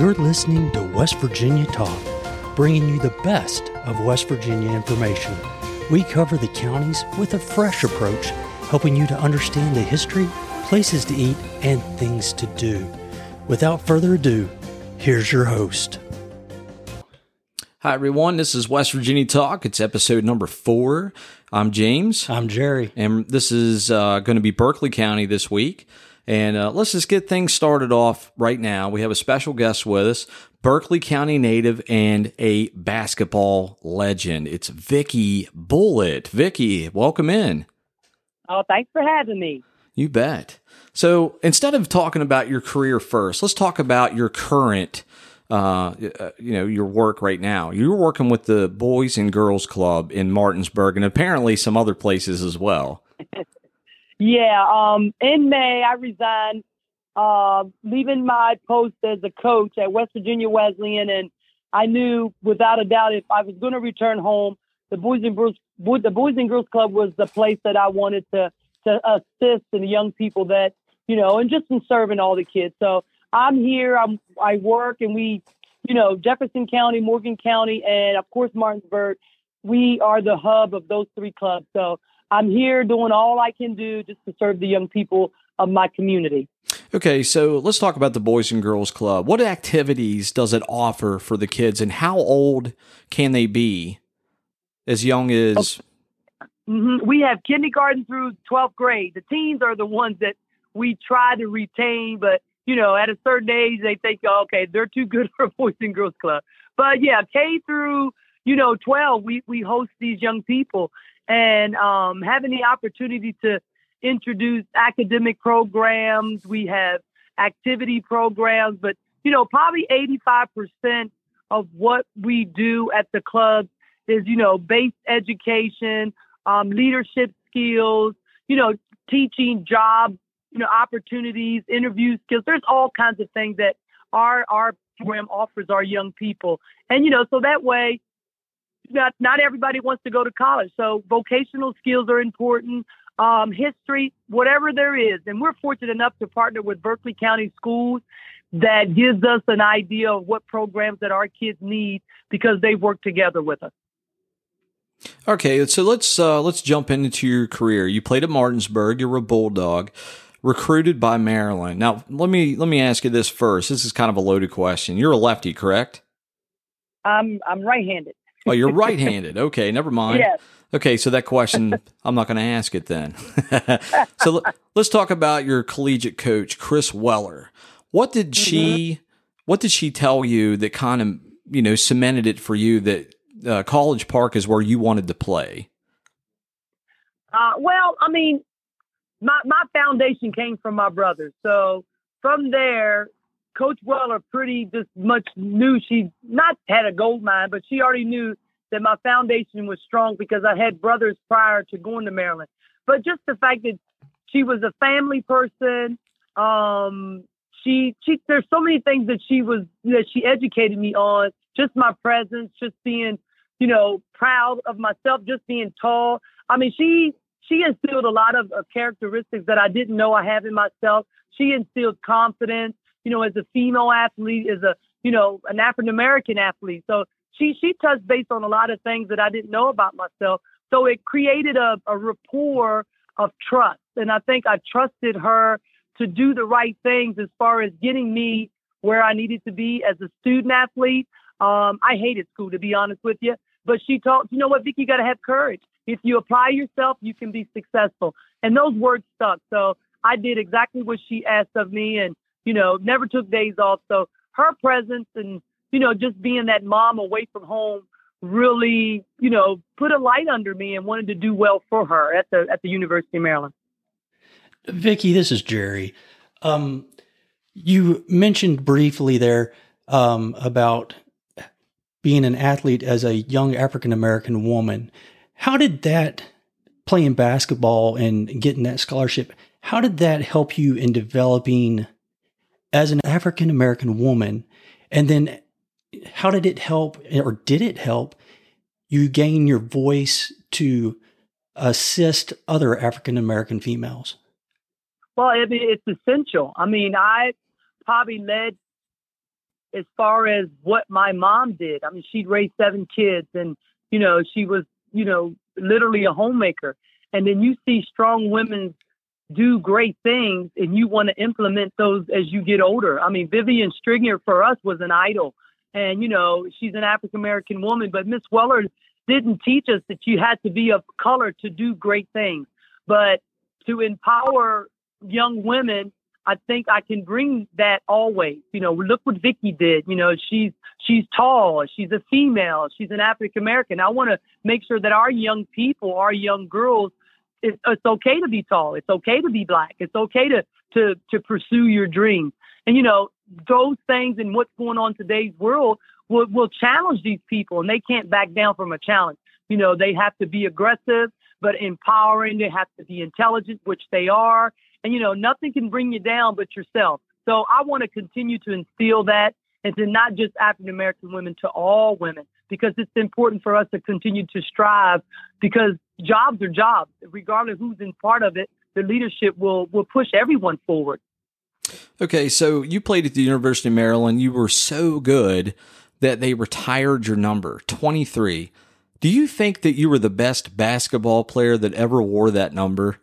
You're listening to West Virginia Talk, bringing you the best of West Virginia information. We cover the counties with a fresh approach, helping you to understand the history, places to eat, and things to do. Without further ado, here's your host. Hi, everyone. This is West Virginia Talk. It's episode number four. I'm James. I'm Jerry. And this is uh, going to be Berkeley County this week. And uh, let's just get things started off right now. We have a special guest with us, Berkeley County native and a basketball legend. It's Vicky Bullett. Vicky, welcome in. Oh, thanks for having me. You bet. So instead of talking about your career first, let's talk about your current, uh, uh you know, your work right now. You're working with the Boys and Girls Club in Martinsburg and apparently some other places as well. Yeah, um, in May I resigned, uh, leaving my post as a coach at West Virginia Wesleyan, and I knew without a doubt if I was going to return home, the Boys and Girls, the Boys and Girls Club was the place that I wanted to to assist in the young people that you know, and just in serving all the kids. So I'm here. I'm I work, and we, you know, Jefferson County, Morgan County, and of course Martinsburg. We are the hub of those three clubs. So I'm here doing all I can do just to serve the young people of my community. Okay, so let's talk about the Boys and Girls Club. What activities does it offer for the kids, and how old can they be? As young as. Mm-hmm. We have kindergarten through 12th grade. The teens are the ones that we try to retain, but you know, at a certain age, they think, oh, okay, they're too good for Boys and Girls Club. But yeah, K through you know 12, we we host these young people, and um, having the opportunity to introduce academic programs. We have activity programs, but you know, probably 85% of what we do at the club is, you know, base education, um, leadership skills, you know, teaching job, you know, opportunities, interview skills. There's all kinds of things that our our program offers our young people. And you know, so that way not not everybody wants to go to college. So vocational skills are important. Um, history, whatever there is, and we're fortunate enough to partner with Berkeley County Schools that gives us an idea of what programs that our kids need because they work together with us. Okay, so let's uh, let's jump into your career. You played at Martinsburg. You're a bulldog, recruited by Maryland. Now, let me let me ask you this first. This is kind of a loaded question. You're a lefty, correct? I'm I'm right-handed. Oh, you're right-handed. Okay, never mind. Yes. Okay, so that question, I'm not going to ask it then. so let's talk about your collegiate coach, Chris Weller. What did she, mm-hmm. what did she tell you that kind of, you know, cemented it for you that uh, College Park is where you wanted to play? Uh, well, I mean, my my foundation came from my brother, so from there, Coach Weller pretty just much knew she not had a gold mine, but she already knew that my foundation was strong because I had brothers prior to going to Maryland. But just the fact that she was a family person, um, she she there's so many things that she was that she educated me on. Just my presence, just being, you know, proud of myself, just being tall. I mean, she she instilled a lot of, of characteristics that I didn't know I have in myself. She instilled confidence you know, as a female athlete, as a, you know, an African American athlete. So she she touched base on a lot of things that I didn't know about myself. So it created a, a rapport of trust. And I think I trusted her to do the right things as far as getting me where I needed to be as a student athlete. Um, I hated school, to be honest with you. But she taught, you know what, Vicky, you got to have courage. If you apply yourself, you can be successful. And those words stuck. So I did exactly what she asked of me. And you know, never took days off. So her presence and, you know, just being that mom away from home really, you know, put a light under me and wanted to do well for her at the at the University of Maryland. Vicky, this is Jerry. Um, you mentioned briefly there um, about being an athlete as a young African American woman. How did that playing basketball and getting that scholarship? How did that help you in developing as an African American woman? And then how did it help or did it help you gain your voice to assist other African American females? Well, I mean, it's essential. I mean, I probably led as far as what my mom did. I mean, she'd raised seven kids and, you know, she was, you know, literally a homemaker. And then you see strong women do great things and you want to implement those as you get older. I mean, Vivian Stringer for us was an idol. And, you know, she's an African American woman, but Miss Weller didn't teach us that you had to be of color to do great things. But to empower young women, I think I can bring that always. You know, look what Vicky did. You know, she's she's tall, she's a female, she's an African American. I want to make sure that our young people, our young girls, it's, okay to be tall. It's okay to be black. It's okay to to to pursue your dreams. And you know, those things and what's going on today's world will will challenge these people, and they can't back down from a challenge. You know, they have to be aggressive but empowering. They have to be intelligent, which they are. And you know, nothing can bring you down but yourself. So I want to continue to instill that and to not just African American women, to all women, because it's important for us to continue to strive because jobs are jobs, regardless who's in part of it. The leadership will will push everyone forward. Okay, so you played at the University of Maryland. You were so good that they retired your number, 23. Do you think that you were the best basketball player that ever wore that number?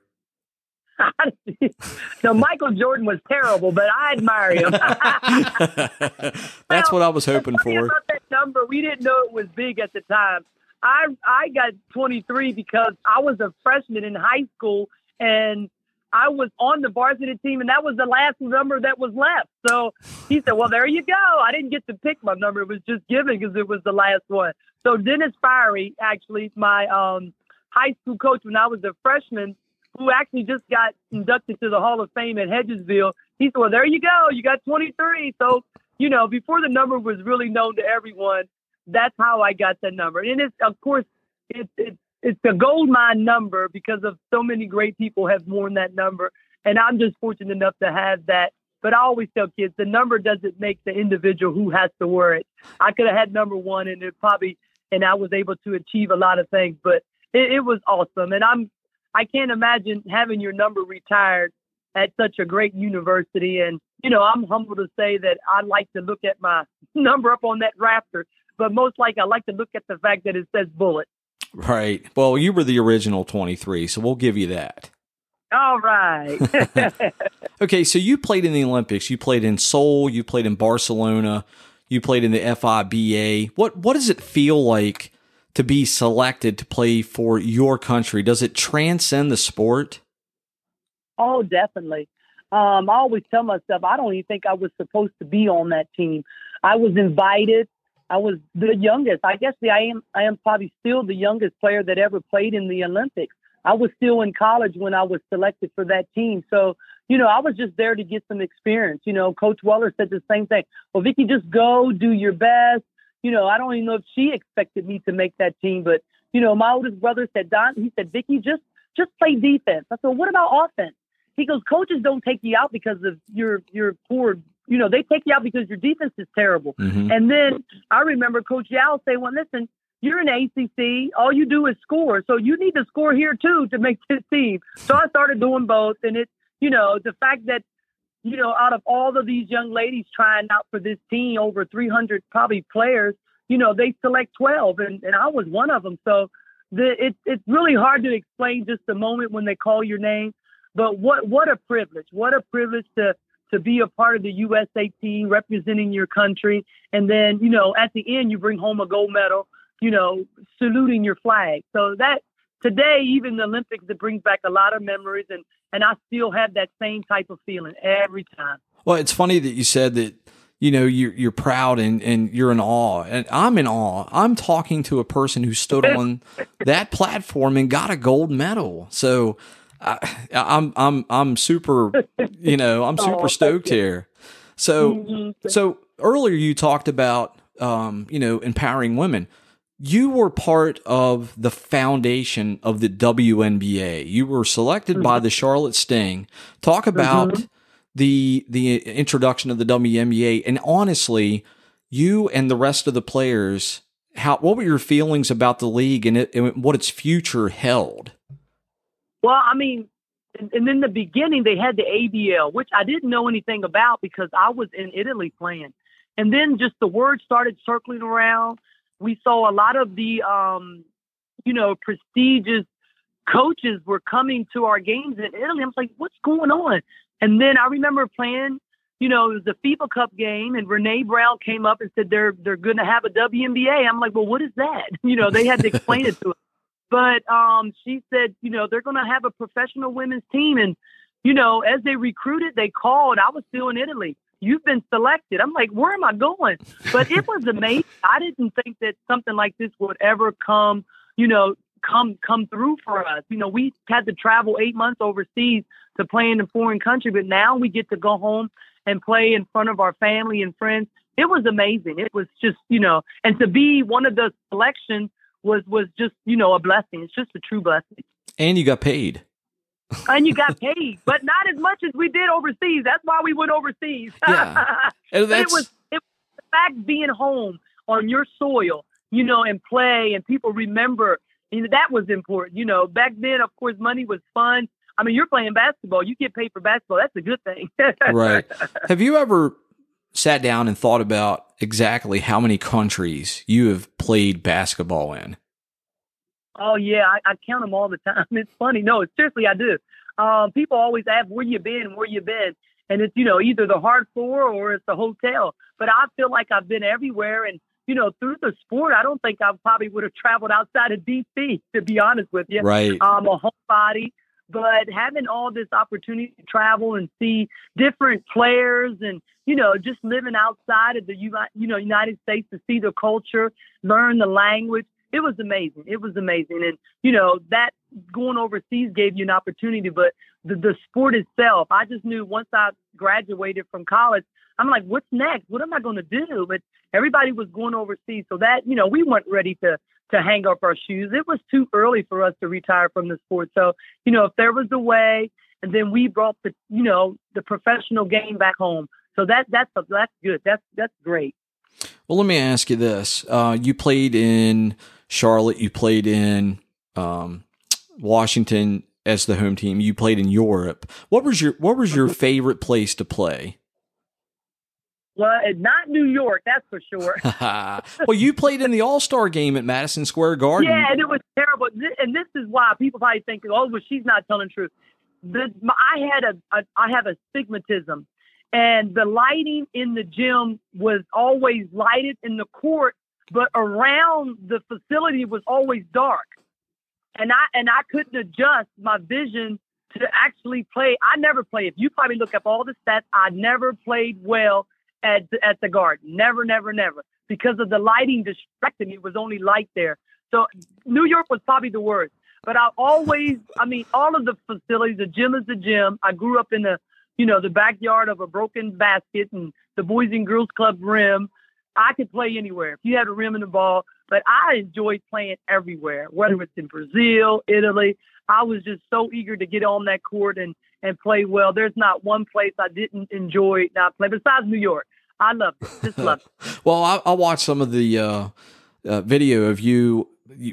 no, Michael Jordan was terrible, but I admire him. That's well, what I was hoping for. About that number, we didn't know it was big at the time. I I got 23 because I was a freshman in high school and I was on the varsity team, and that was the last number that was left. So he said, "Well, there you go." I didn't get to pick my number; it was just given because it was the last one. So Dennis Fiery, actually, my um, high school coach when I was a freshman, who actually just got inducted to the Hall of Fame at Hedgesville, he said, "Well, there you go. You got 23." So you know, before the number was really known to everyone, that's how I got that number. And it's of course it's it's it's a gold mine number because of so many great people have worn that number, and I'm just fortunate enough to have that. But I always tell kids the number doesn't make the individual who has to wear it. I could have had number one, and it probably and I was able to achieve a lot of things. But it, it was awesome, and I'm I can't imagine having your number retired at such a great university. And you know, I'm humble to say that I like to look at my number up on that rafter, but most like I like to look at the fact that it says Bullett. Right. Well, you were the original 23, so we'll give you that. All right. okay, so you played in the Olympics. You played in Seoul. You played in Barcelona. You played in the FIBA. What What does it feel like to be selected to play for your country? Does it transcend the sport? Oh, definitely. Um, I always tell myself I don't even think I was supposed to be on that team. I was invited. I was the youngest. I guess the, I am I am probably still the youngest player that ever played in the Olympics. I was still in college when I was selected for that team. So, you know, I was just there to get some experience. You know, Coach Weller said the same thing. Well, Vicky, just go, do your best. You know, I don't even know if she expected me to make that team, but you know, my oldest brother said, Don, he said, Vicky, just just play defense. I said, what about offense? He goes, coaches don't take you out because of your your poor you know, they take you out because your defense is terrible. Mm-hmm. And then I remember Coach Yow say, well, listen, you're in ACC. All you do is score. So you need to score here too to make this team. So I started doing both. And it, you know, the fact that, you know, out of all of these young ladies trying out for this team, over 300 probably players, you know, they select 12 and, and I was one of them. So the, it, it's really hard to explain just the moment when they call your name. But what, what a privilege. What a privilege to, to be a part of the USA team representing your country. And then, you know, at the end, you bring home a gold medal, you know, saluting your flag. So that today, even the Olympics, it brings back a lot of memories. And, and I still have that same type of feeling every time. Well, it's funny that you said that, you know, you're, you're proud and, and you're in awe. And I'm in awe. I'm talking to a person who stood on that platform and got a gold medal. So, I, am I'm I'm super, you know, I'm super oh, stoked here. So mm-hmm. so earlier you talked about um, you know, empowering women. You were part of the foundation of the WNBA. You were selected mm-hmm. by the Charlotte Sting. Talk about mm-hmm. the the introduction of the WNBA and honestly, you and the rest of the players how what were your feelings about the league and, it, and what its future held? Well, I mean, and, in the beginning they had the ABL, which I didn't know anything about because I was in Italy playing. And then just the word started circling around. We saw a lot of the, um, you know, prestigious coaches were coming to our games in Italy. I was like, what's going on? And then I remember playing, you know, it was the FIFA Cup game, and Renee Brown came up and said they're they're going to have a WNBA. I'm like, well, what is that? You know, they had to explain it to us. But um, she said, you know, they're going to have a professional women's team, and you know, as they recruited, they called. I was still in Italy. You've been selected. I'm like, where am I going? But it was amazing. I didn't think that something like this would ever come, you know, come come through for us. You know, we had to travel eight months overseas to play in a foreign country, but now we get to go home and play in front of our family and friends. It was amazing. It was just, you know, and to be one of the selections was was just, you know, a blessing. It's just a true blessing. And you got paid. and you got paid, but not as much as we did overseas. That's why we went overseas. Yeah. And it was it was the fact being home on your soil, you know, and play and people remember you know, that was important. You know, back then, of course, money was fun. I mean, you're playing basketball. You get paid for basketball. That's a good thing. right. Have you ever sat down and thought about exactly how many countries you have played basketball in? Oh yeah, I, I count them all the time. It's funny. No, seriously, I do. Um, people always ask where you been, where you been, and it's you know either the hard floor or it's the hotel. But I feel like I've been everywhere, and you know, through the sport, I don't think I probably would have traveled outside of DC, to be honest with you. Right. I'm a homebody, but having all this opportunity to travel and see different players and, you know, just living outside of the, you know, United States to see the culture, learn the language, it was amazing. It was amazing. And, you know, that going overseas gave you an opportunity, but the, the sport itself, I just knew once I graduated from college, I'm like, what's next? What am I going to do? But everybody was going overseas. So that, you know, we weren't ready to, to hang up our shoes. It was too early for us to retire from the sport. So, you know, if there was a way, and then we brought the, you know, the professional game back home. So that, that's, that's good. That's, that's great. Well, let me ask you this. Uh, you played in Charlotte, you played in, um, Washington as the home team. You played in Europe. What was your what was your favorite place to play? Well, not New York, that's for sure. well, you played in the All Star game at Madison Square Garden. Yeah, and it was terrible. And this is why people probably think, "Oh, well, she's not telling the truth." The, I had a, a I have astigmatism, and the lighting in the gym was always lighted in the court, but around the facility was always dark and I and I couldn't adjust my vision to actually play. I never played. If you probably look up all the stats, I never played well at at the Garden. Never, never, never. Because of the lighting distracted me. It was only light there. So New York was probably the worst. But I always, I mean, all of the facilities. The gym is the gym. I grew up in the, you know, the backyard of a broken basket and the Boys and Girls Club rim. I could play anywhere. If you had a rim and a ball, but I enjoyed playing everywhere, whether it's in Brazil, Italy. I was just so eager to get on that court and, and play well. There's not one place I didn't enjoy not play besides New York. I loved it. Just loved it. well, I, I watched some of the uh, uh, video of you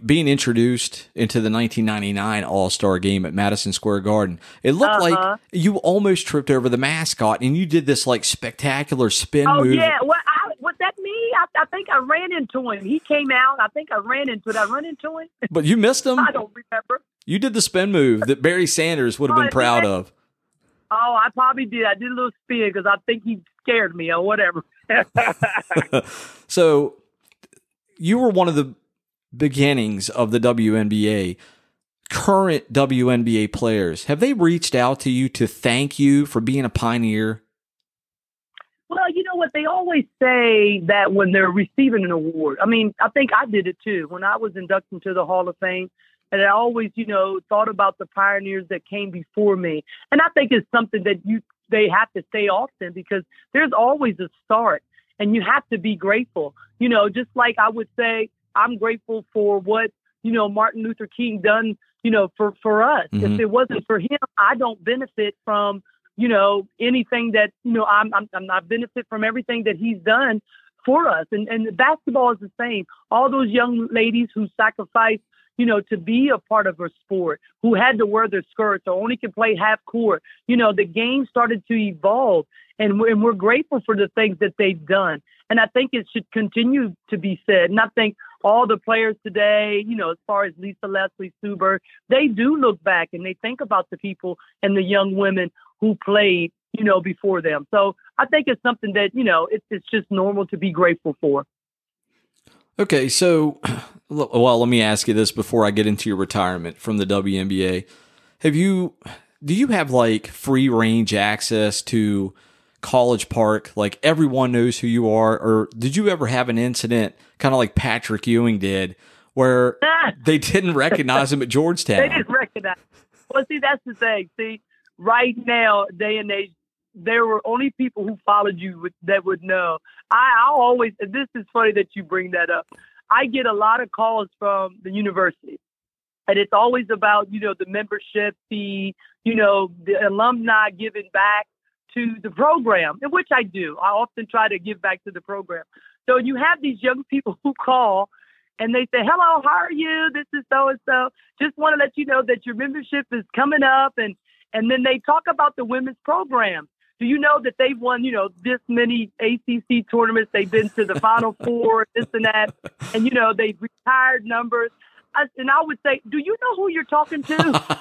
being introduced into the 1999 All Star game at Madison Square Garden. It looked uh-huh. like you almost tripped over the mascot, and you did this like spectacular spin oh, move. yeah, well, I, was that me? I, I, think I ran into him. He came out. I think I ran into it. I run into him. But you missed him. I don't remember. You did the spin move that Barry Sanders would have been oh, proud of. Oh, I probably did. I did a little spin because I think he scared me or whatever. so you were one of the beginnings of the WNBA. Current WNBA players, have they reached out to you to thank you for being a pioneer well, you know what? They always say that when they're receiving an award. I mean, I think I did it too. When I was inducted into the Hall of Fame, and I always, you know, thought about the pioneers that came before me. And I think it's something that you they have to say often because there's always a start and you have to be grateful. You know, just like I would say I'm grateful for what, you know, Martin Luther King done, you know, for for us. Mm-hmm. If it wasn't for him, I don't benefit from you know, anything that, you know, I'm, I'm, I'm I benefit from everything that he's done for us. And, and basketball is the same. All those young ladies who sacrifice, you know, to be a part of a sport, who had to wear their skirts or only could play half court. You know, the game started to evolve and we're, and we're grateful for the things that they've done. And I think it should continue to be said. And I think all the players today, you know, as far as Lisa Leslie, Sue they do look back and they think about the people and the young women who played, you know, before them. So I think it's something that, you know, it's, it's just normal to be grateful for. Okay, so well, let me ask you this before I get into your retirement from the WNBA. Have you do you have like free range access to College Park? Like everyone knows who you are or did you ever have an incident kind of like Patrick Ewing did where they didn't recognize him at Georgetown? they didn't recognize. Well, see, that's the thing. See, right now, day and age, there were only people who followed you that would know. I, I always, this is funny that you bring that up. I get a lot of calls from the university, and it's always about, you know, the membership fee, you know, the alumni giving back to the program, in which I do. I often try to give back to the program. So you have these young people who call and they say, Hello, how are you? This is so and so. Just want to let you know that your membership is coming up and and then they talk about the women's program. Do you know that they've won, you know, this many ACC tournaments? They've been to the Final Four, this and that, and you know they've retired numbers. I, and I would say, do you know who you're talking to?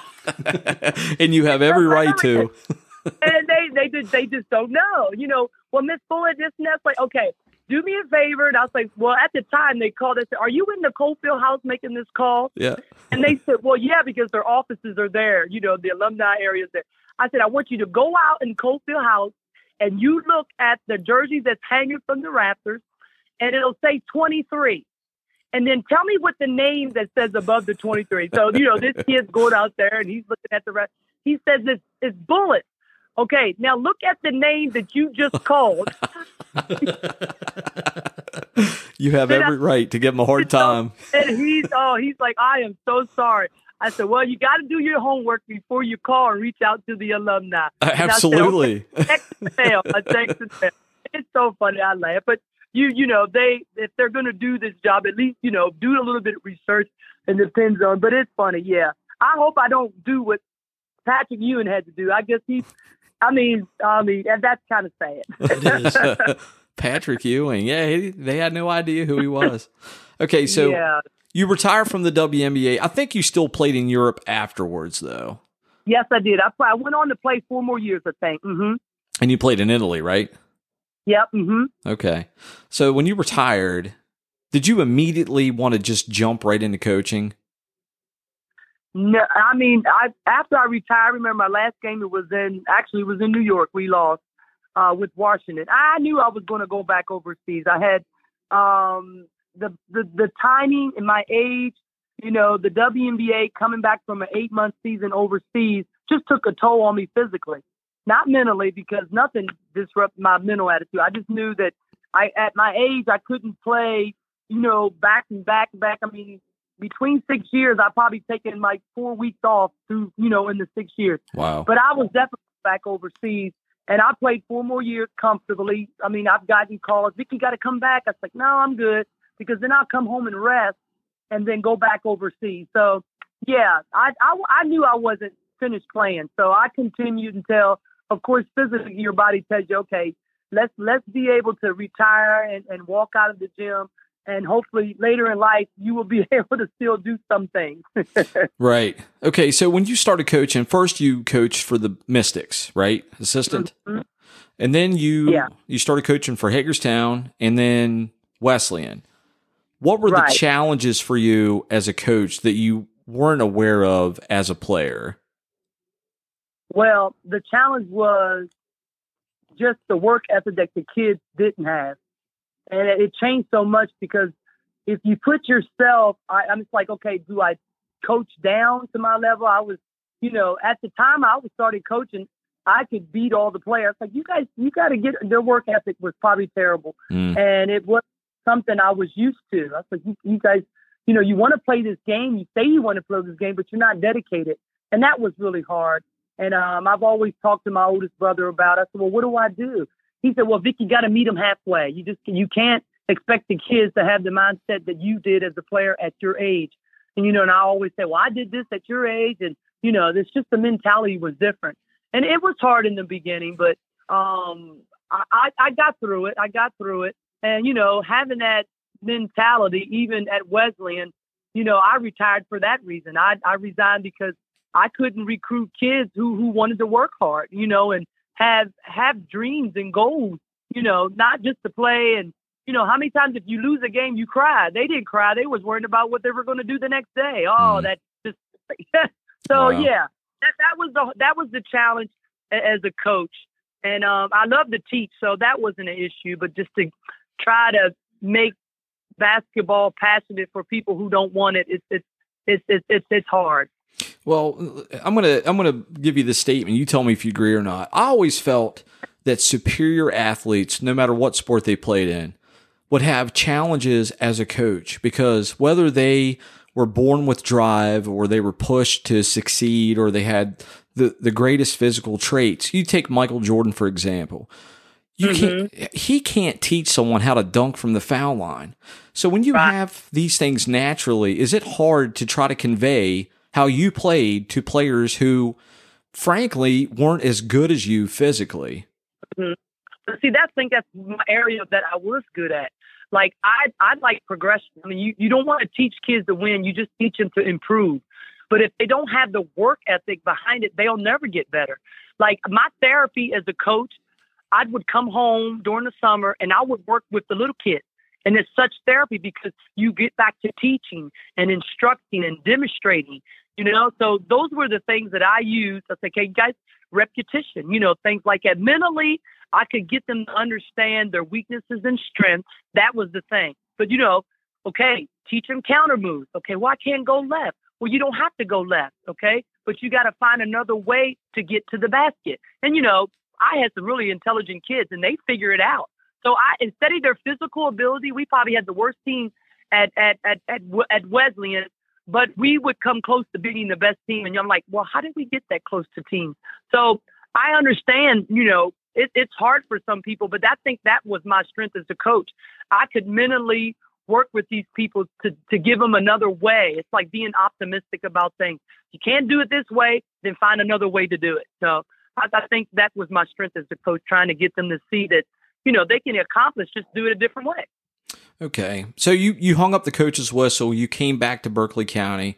and you have every right to. and they they just they just don't know. You know, well, Miss Fuller, this and that's like, okay, do me a favor. And I was like, well, at the time they called. They said, are you in the Cole Field House making this call? Yeah. And they said, well, yeah, because their offices are there. You know, the alumni areas there. I said, I want you to go out in Cole Field House and you look at the jersey that's hanging from the Raptors, and it'll say 23. And then tell me what the name that says above the 23. So, you know, this kid's going out there and he's looking at the rest. He says it's, it's bullets. Okay, now look at the name that you just called. you have every right to give him a hard time. And he's oh, he's like, I am so sorry. I said, well, you got to do your homework before you call and reach out to the alumni. Uh, absolutely. I said, okay, text mail, a. It's so funny. I laugh, but you, you know, they if they're going to do this job, at least you know, do a little bit of research. And depends on, but it's funny. Yeah, I hope I don't do what Patrick Ewing had to do. I guess he I mean, I mean, that's kind of sad. Patrick Ewing, yeah, he, they had no idea who he was. Okay, so yeah. You retired from the WNBA. I think you still played in Europe afterwards, though. Yes, I did. I, I went on to play four more years, I think. Mm-hmm. And you played in Italy, right? Yep. Mm-hmm. Okay. So when you retired, did you immediately want to just jump right into coaching? No, I mean, I after I retired, I remember my last game. It was in actually it was in New York. We lost uh, with Washington. I knew I was going to go back overseas. I had um, the, the the timing and my age. You know, the WNBA coming back from an eight month season overseas just took a toll on me physically, not mentally, because nothing disrupted my mental attitude. I just knew that I at my age I couldn't play. You know, back and back and back. I mean, between six years, I probably taken like four weeks off through, you know, in the six years. Wow. But I was definitely back overseas and I played four more years comfortably. I mean, I've gotten calls, Vicki got to come back. I was like, no, I'm good because then I'll come home and rest and then go back overseas. So yeah, I, I, I knew I wasn't finished playing. So I continued until, of course, physically your body tells you, okay, let's, let's be able to retire and, and walk out of the gym and hopefully later in life you will be able to still do some things. right. Okay. So when you started coaching, first you coached for the Mystics, right? Assistant. Mm-hmm. And then you yeah. you started coaching for Hagerstown and then Wesleyan. What were right. the challenges for you as a coach that you weren't aware of as a player? Well, the challenge was just the work ethic that the kids didn't have and it changed so much because if you put yourself, I, I'm just like, okay, do I coach down to my level? I was, you know, at the time I was started coaching, I could beat all the players. Like you guys, you got to get their work ethic was probably terrible, mm. and it was something I was used to. I was like, you, you guys, you know, you want to play this game. You say you want to play this game, but you're not dedicated, and that was really hard. And um, I've always talked to my oldest brother about. It. I said, well, what do I do? He said, "Well, Vic, you got to meet them halfway. You just you can't expect the kids to have the mindset that you did as a player at your age." And, you know, and I always say, well, I did this at your age. And, you know, it's just the mentality was different. And it was hard in the beginning, but um, I, I got through it. I got through it. And, you know, having that mentality, even at Wesleyan, you know, I retired for that reason. I, I resigned because I couldn't recruit kids who, who wanted to work hard, you know, and have, have dreams and goals, you know, not just to play and, you know, how many times if you lose a game, you cry? They didn't cry. They was worried about what they were going to do the next day. Oh, mm. that just, so wow. yeah, that, that was the, that was the challenge as a coach. And um, I love to teach, so that wasn't an issue. But just to try to make basketball passionate for people who don't want it, it's it's it's it's it's, hard. Well, I'm gonna I'm gonna give you the statement. You tell me if you agree or not. I always felt that superior athletes, no matter what sport they played in, would have challenges as a coach because whether they were born with drive or they were pushed to succeed or they had the, the greatest physical traits. You take Michael Jordan, for example. You mm-hmm. can't, he can't teach someone how to dunk from the foul line. So when you right. have these things naturally, is it hard to try to convey how you played to players who, frankly, weren't as good as you physically? Mm-hmm. See, that's I think that's my area that I was good at. Like I, I like progression. I mean, you, you don't want to teach kids to win. You just teach them to improve. But if they don't have the work ethic behind it, they'll never get better. Like my therapy as a coach, I would come home during the summer and I would work with the little kids. And it's such therapy because you get back to teaching and instructing and demonstrating, you know. So those were the things that I used. I said, okay, guys, repetition, you know, things like that. Mentally, I could get them to understand their weaknesses and strengths. That was the thing. But, you know, okay, teach them counter moves. Okay, well, I can't go left. Well, you don't have to go left, okay? But you got to find another way to get to the basket. And you know, I had some really intelligent kids, and they figure it out. So I, instead of their physical ability, we probably had the worst team at at at at, at Wesleyan, but we would come close to beating the best team. And I'm like, well, how did we get that close to teams? So I understand, you know, it, it's hard for some people, but I think that was my strength as a coach. I could mentally work with these people to, to give them another way. It's like being optimistic about things. You can't do it this way, then find another way to do it. So I, I think that was my strength as a coach, trying to get them to see that, you know, they can accomplish, just do it a different way. Okay. So you, you hung up the coach's whistle, you came back to Berkeley County.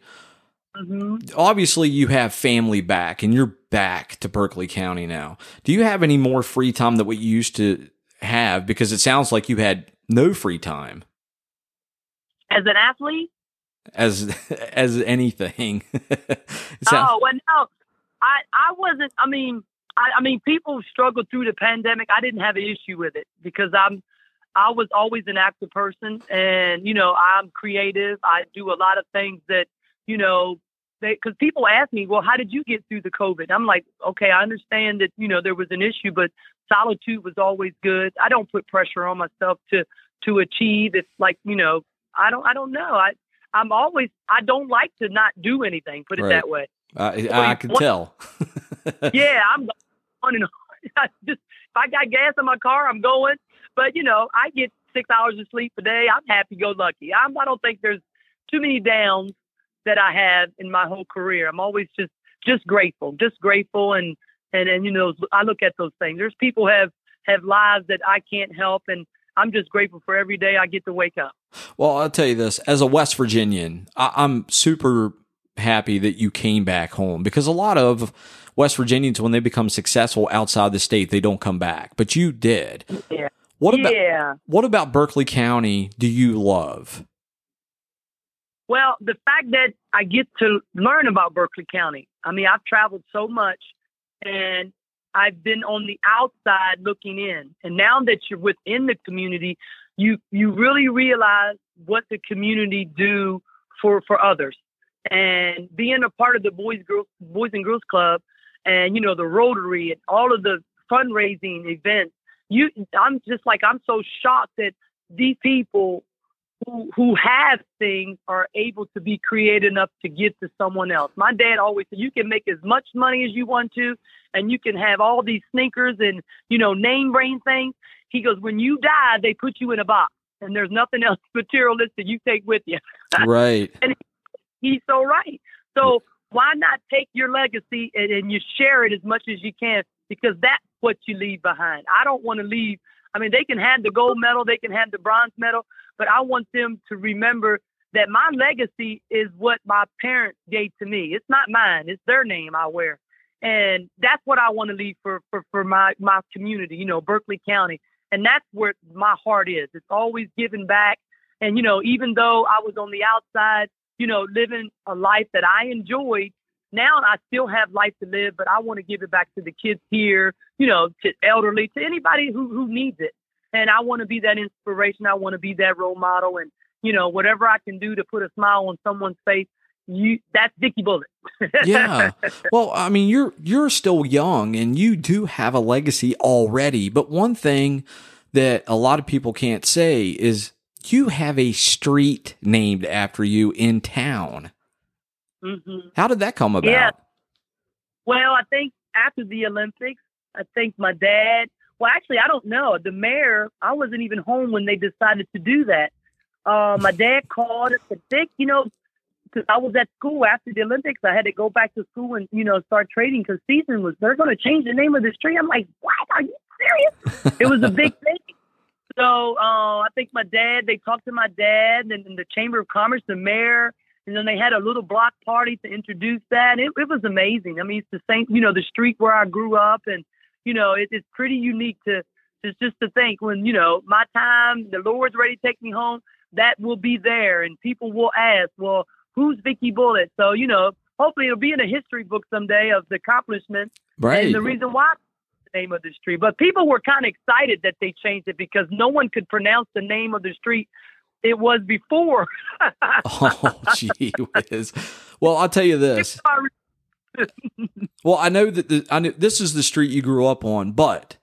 Mm-hmm. Obviously, you have family back and you're back to Berkeley County now. Do you have any more free time that what you used to have? Because it sounds like you had no free time as an athlete? As as anything. oh well, no, I I wasn't. I mean, I, I mean, people struggled through the pandemic. I didn't have an issue with it because I'm I was always an active person, and you know, I'm creative. I do a lot of things that you know because people ask me, well, how did you get through the COVID? I'm like, okay, I understand that you know there was an issue, but solitude was always good. I don't put pressure on myself to to achieve. It's like you know I don't I don't know. I I'm always I don't like to not do anything. Put it right. that way. Uh, I, can tell. yeah, I'm on and on. Just if I got gas in my car, I'm going. But you know, I get six hours of sleep a day. I'm happy go lucky. I'm, I don't think there's too many downs that I have in my whole career. I'm always just just grateful, just grateful, and and and you know, I look at those things. There's people have have lives that I can't help, and I'm just grateful for every day I get to wake up. Well, I'll tell you this as a West Virginian, I- I'm super happy that you came back home because a lot of West Virginians, when they become successful outside the state, they don't come back. But you did. Yeah. What about yeah. what about Berkeley County do you love? Well, the fact that I get to learn about Berkeley County. I mean, I've traveled so much and I've been on the outside looking in. And now that you're within the community, you you really realize what the community do for for others. And being a part of the Boys Girls Boys and Girls Club and you know the Rotary and all of the fundraising events, you I'm just like I'm so shocked that these people who who have things are able to be creative enough to give to someone else. My dad always said you can make as much money as you want to, and you can have all these sneakers and you know name brand things. He goes, when you die, they put you in a box, and there's nothing else materialistic you take with you. Right. and he's so right. So why not take your legacy and, and you share it as much as you can because that's what you leave behind. I don't want to leave. I mean, they can have the gold medal, they can have the bronze medal, but I want them to remember that my legacy is what my parents gave to me. It's not mine. It's their name I wear. And that's what I want to leave for, for, for my, my community, you know, Berkeley County. And that's where my heart is. It's always giving back. And, you know, even though I was on the outside, you know, living a life that I enjoyed, now I still have life to live, but I want to give it back to the kids here, you know, to elderly, to anybody who, who needs it. And I want to be that inspiration. I want to be that role model. And, you know, whatever I can do to put a smile on someone's face, you that's Vicki Bullett. yeah. Well, I mean, you're you're still young and you do have a legacy already. But one thing that a lot of people can't say is you have a street named after you in town. Mm-hmm. How did that come about? Yeah. Well, I think after the Olympics, I think my dad. Well, actually, I don't know. The mayor, I wasn't even home when they decided to do that. Uh, my dad called and said, "Dick, you know, because I was at school after the Olympics, I had to go back to school and you know start trading because season was they're going to change the name of the street." I'm like, "What? Are you serious?" it was a big thing. So uh, I think my dad. They talked to my dad and, and the Chamber of Commerce, the mayor and then they had a little block party to introduce that. It, it was amazing. I mean, it's the same, you know, the street where I grew up, and you know, it, it's pretty unique to just just to think when you know my time, the Lord's ready to take me home. That will be there, and people will ask, well, who's Vicki Bullett? So you know, hopefully it'll be in a history book someday of the accomplishment right. and the reason why the name of the street. But people were kind of excited that they changed it because no one could pronounce the name of the street it was before. oh, gee whiz. Well, I'll tell you this. well, I know that the, I know this is the street you grew up on, but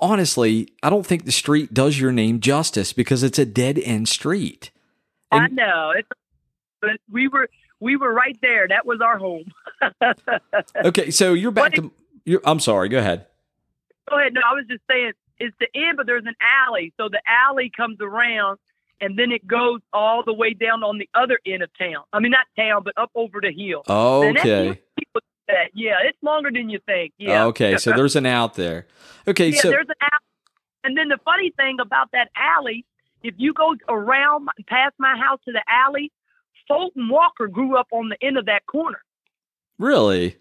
honestly, I don't think the street does your name justice because it's a dead end street. And, I know. It's, but we were we were right there. That was our home. okay, so you're back to. You're, I'm sorry. Go ahead. Go ahead. No, I was just saying it's the end, but there's an alley. So the alley comes around and then it goes all the way down on the other end of town. I mean, not town, but up over the hill. Okay. Yeah, it's longer than you think. Yeah. Okay, so there's an out there. Okay, yeah, so there's an out. And then the funny thing about that alley, if you go around past my house to the alley, Fulton Walker grew up on the end of that corner. Really?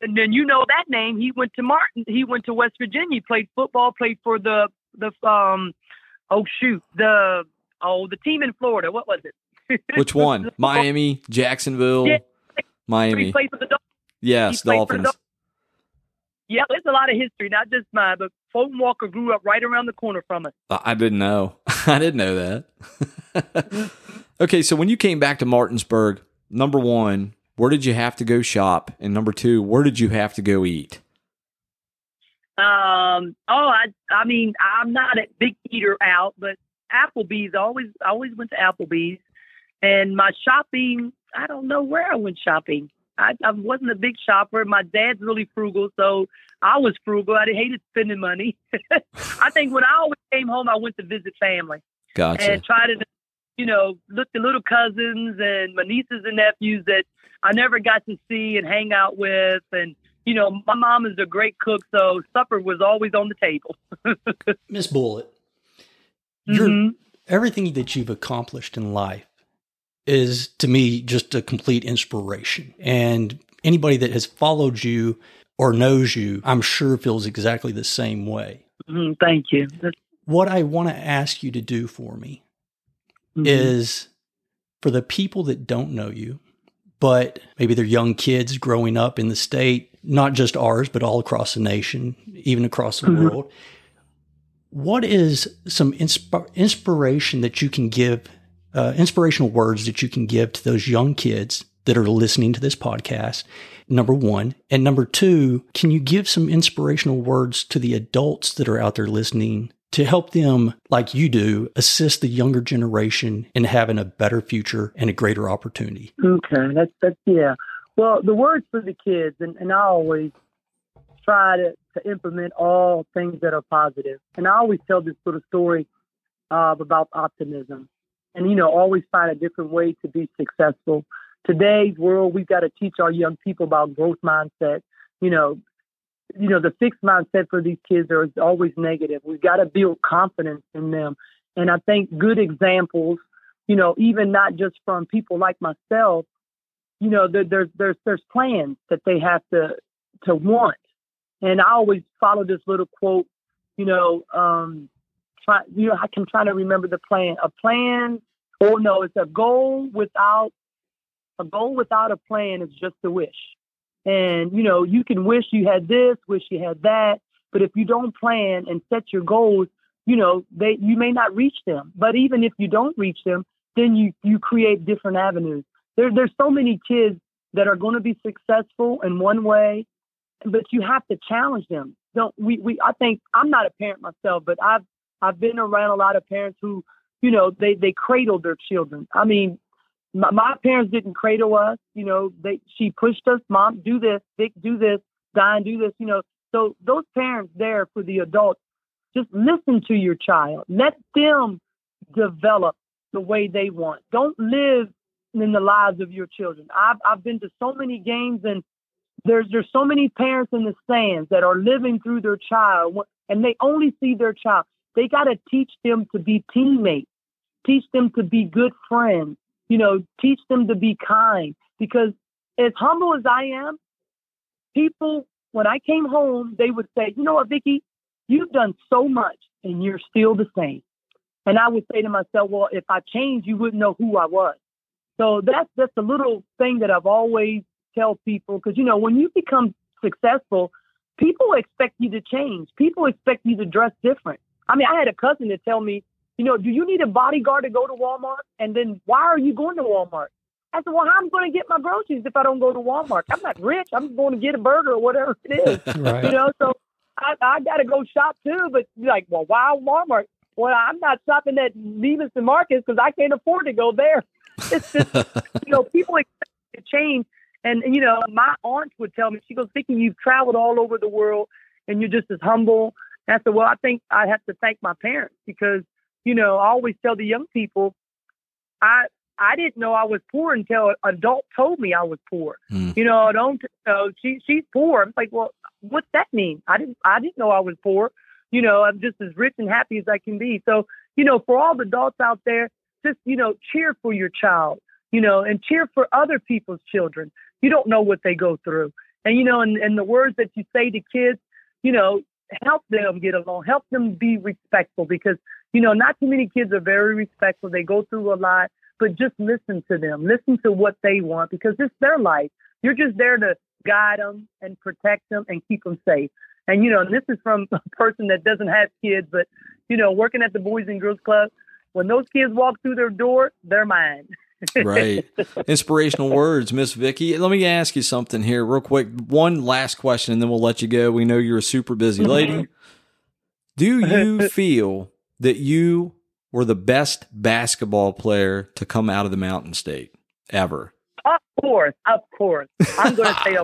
And then you know that name. He went to Martin. He went to West Virginia. He played football. Played for the the um oh shoot the oh, the team in Florida. What was it? Which one? Miami, Jacksonville, yeah. Miami. He played for the Dolphins. Yes, Dolphins. Dolphins. Yeah, there's a lot of history, not just mine, but Fulton Walker grew up right around the corner from us. I didn't know. I didn't know that. okay, so when you came back to Martinsburg, number one, where did you have to go shop? And number two, where did you have to go eat? Um. Oh, I. I mean, I'm not a big eater out, but Applebee's. I always I always went to Applebee's, and my shopping. I don't know where I went shopping. I, I wasn't a big shopper. My dad's really frugal, so I was frugal. I hated spending money. I think when I always came home, I went to visit family gotcha. and try to, you know, look the little cousins and my nieces and nephews that I never got to see and hang out with. And you know, my mom is a great cook, so supper was always on the table. Miss Bullett, mm-hmm. everything that you've accomplished in life is to me just a complete inspiration. And anybody that has followed you or knows you, I'm sure feels exactly the same way. Mm-hmm. Thank you. That's- what I want to ask you to do for me mm-hmm. is for the people that don't know you, but maybe they're young kids growing up in the state, not just ours, but all across the nation, even across the mm-hmm. world. What is some insp- inspiration that you can give uh, inspirational words that you can give to those young kids that are listening to this podcast? Number one. And number two, can you give some inspirational words to the adults that are out there listening to help them, like you do, assist the younger generation in having a better future and a greater opportunity? Okay. That's, that's, yeah. Well, the words for the kids, and, and I always try to, to implement all things that are positive. And I always tell this little story uh, about optimism and you know always find a different way to be successful today's world, we've got to teach our young people about growth mindset. You know, you know, the fixed mindset for these kids are always negative. We've got to build confidence in them. And I think good examples, you know, even not just from people like myself, you know, there, there's there's there's plans that they have to to want. And I always follow this little quote, you know, um, try, you know, I can try to remember the plan. A plan, oh no, it's a goal without a goal without a plan is just a wish. And you know, you can wish you had this, wish you had that, but if you don't plan and set your goals, you know, they you may not reach them. But even if you don't reach them, then you you create different avenues. There, there's so many kids that are going to be successful in one way, but you have to challenge them. Don't we? We I think I'm not a parent myself, but I've I've been around a lot of parents who, you know, they they cradle their children. I mean, my, my parents didn't cradle us. You know, they she pushed us. Mom, do this. Vic, do this. Diane, do this. You know, so those parents there for the adults, just listen to your child. Let them develop the way they want. Don't live in the lives of your children. I've I've been to so many games and there's there's so many parents in the stands that are living through their child and they only see their child. They got to teach them to be teammates, teach them to be good friends, you know, teach them to be kind. Because as humble as I am, people when I came home, they would say, you know what, Vicki, you've done so much and you're still the same. And I would say to myself, well, if I changed, you wouldn't know who I was. So that's that's a little thing that I've always tell people because you know when you become successful, people expect you to change. People expect you to dress different. I mean, I had a cousin that tell me, you know, do you need a bodyguard to go to Walmart? And then why are you going to Walmart? I said, well, how am I going to get my groceries if I don't go to Walmart? I'm not rich. I'm going to get a burger or whatever it is. right. You know, so I, I got to go shop too. But you're like, well, why Walmart? Well, I'm not shopping at Neiman and Marcus because I can't afford to go there. It's just, you know, people expect to change. And, you know, my aunt would tell me, she goes, Vicki, you've traveled all over the world and you're just as humble. And I said, well, I think I have to thank my parents because, you know, I always tell the young people, I, I didn't know I was poor until an adult told me I was poor. Mm. You know, don't know, she she's poor. I'm like, well, what's that mean? I didn't I didn't know I was poor. You know, I'm just as rich and happy as I can be. So, you know, for all the adults out there, just, you know, cheer for your child, you know, and cheer for other people's children. You don't know what they go through. And, you know, and, and the words that you say to kids, you know, help them get along, help them be respectful because, you know, not too many kids are very respectful. They go through a lot, but just listen to them, listen to what they want because it's their life. You're just there to guide them and protect them and keep them safe. And, you know, and this is from a person that doesn't have kids, but, you know, working at the Boys and Girls Club, when those kids walk through their door, they're mine. right. Inspirational words, Miss Vicki. Let me ask you something here, real quick. One last question, and then we'll let you go. We know you're a super busy lady. Do you feel that you were the best basketball player to come out of the Mountain State ever? Of course, of course. I'm going to say,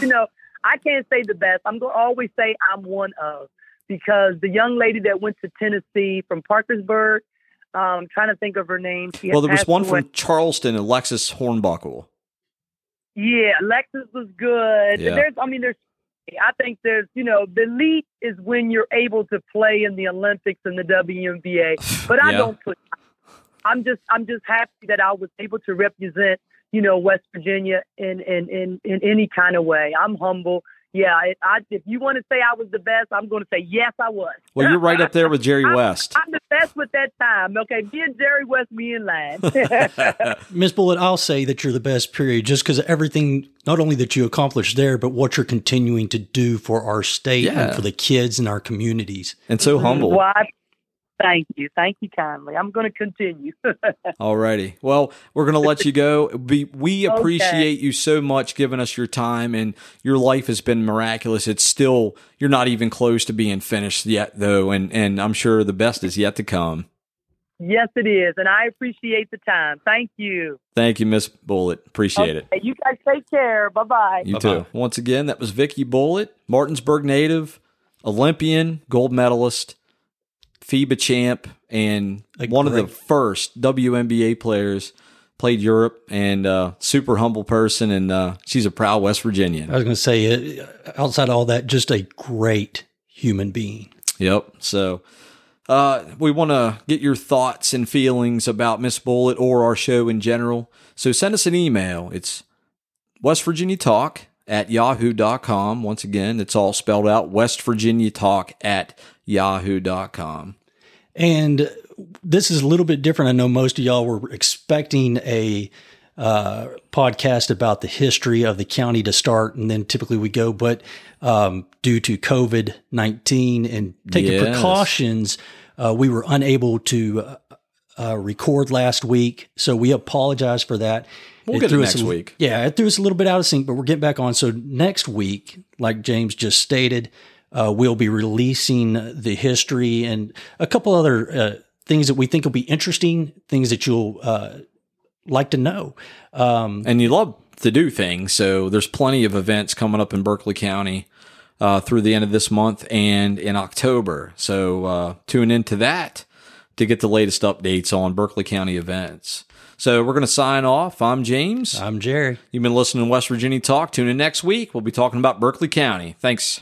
you know, I can't say the best. I'm going to always say I'm one of because the young lady that went to Tennessee from Parkersburg, um, trying to think of her name. She well, there was one away. from Charleston, Alexis Hornbuckle. Yeah, Alexis was good. Yeah. There's, I mean, there's. I think there's, you know, the elite is when you're able to play in the Olympics and the WNBA. But I yeah. don't put. I'm just, I'm just happy that I was able to represent, you know, West Virginia in in in in any kind of way. I'm humble yeah, I, I, if you want to say I was the best, I'm going to say yes, I was. Well, you're right up there with Jerry West. I'm, I'm the best with that time. Okay, me and Jerry West, me in line. Miss Bullett, I'll say that you're the best. Period. Just because of everything, not only that you accomplished there, but what you're continuing to do for our state yeah. and for the kids in our communities, and so mm-hmm. humble. Well, I, Thank you. Thank you kindly. I'm going to continue. All righty. Well, we're going to let you go. We, we appreciate okay. you so much giving us your time, and your life has been miraculous. It's still, you're not even close to being finished yet, though, and, and I'm sure the best is yet to come. Yes, it is. And I appreciate the time. Thank you. Thank you, Miss Bullett. Appreciate okay. it. You guys take care. Bye bye. You Bye-bye. too. Once again, that was Vicki Bullett, Martinsburg native, Olympian, gold medalist FIBA champ and one great. of the first WNBA players played Europe, and uh, super humble person, and uh, she's a proud West Virginian. I was going to say, uh, outside all that, just a great human being. Yep. So uh, we want to get your thoughts and feelings about Miss Bullett or our show in general. So send us an email. It's West Virginia Talk at yahoo.com. Once again, it's all spelled out West Virginia Talk at yahoo.com. And this is a little bit different. I know most of y'all were expecting a uh, podcast about the history of the county to start, and then typically we go, but um, due to COVID 19 and taking Yes. precautions, uh, we were unable to uh, uh, record last week. So we apologize for that. We'll get it next a- week. Yeah, it threw us a little bit out of sync, but we're getting back on. So next week, like James just stated, uh, we'll be releasing the history and a couple other uh, things that we think will be interesting, things that you'll uh, like to know. Um, and you love to do things. So there's plenty of events coming up in Berkeley County uh, through the end of this month and in October. So uh, tune into that to get the latest updates on Berkeley County events. So we're going to sign off. I'm James. I'm Jerry. You've been listening to West Virginia Talk. Tune in next week. We'll be talking about Berkeley County. Thanks.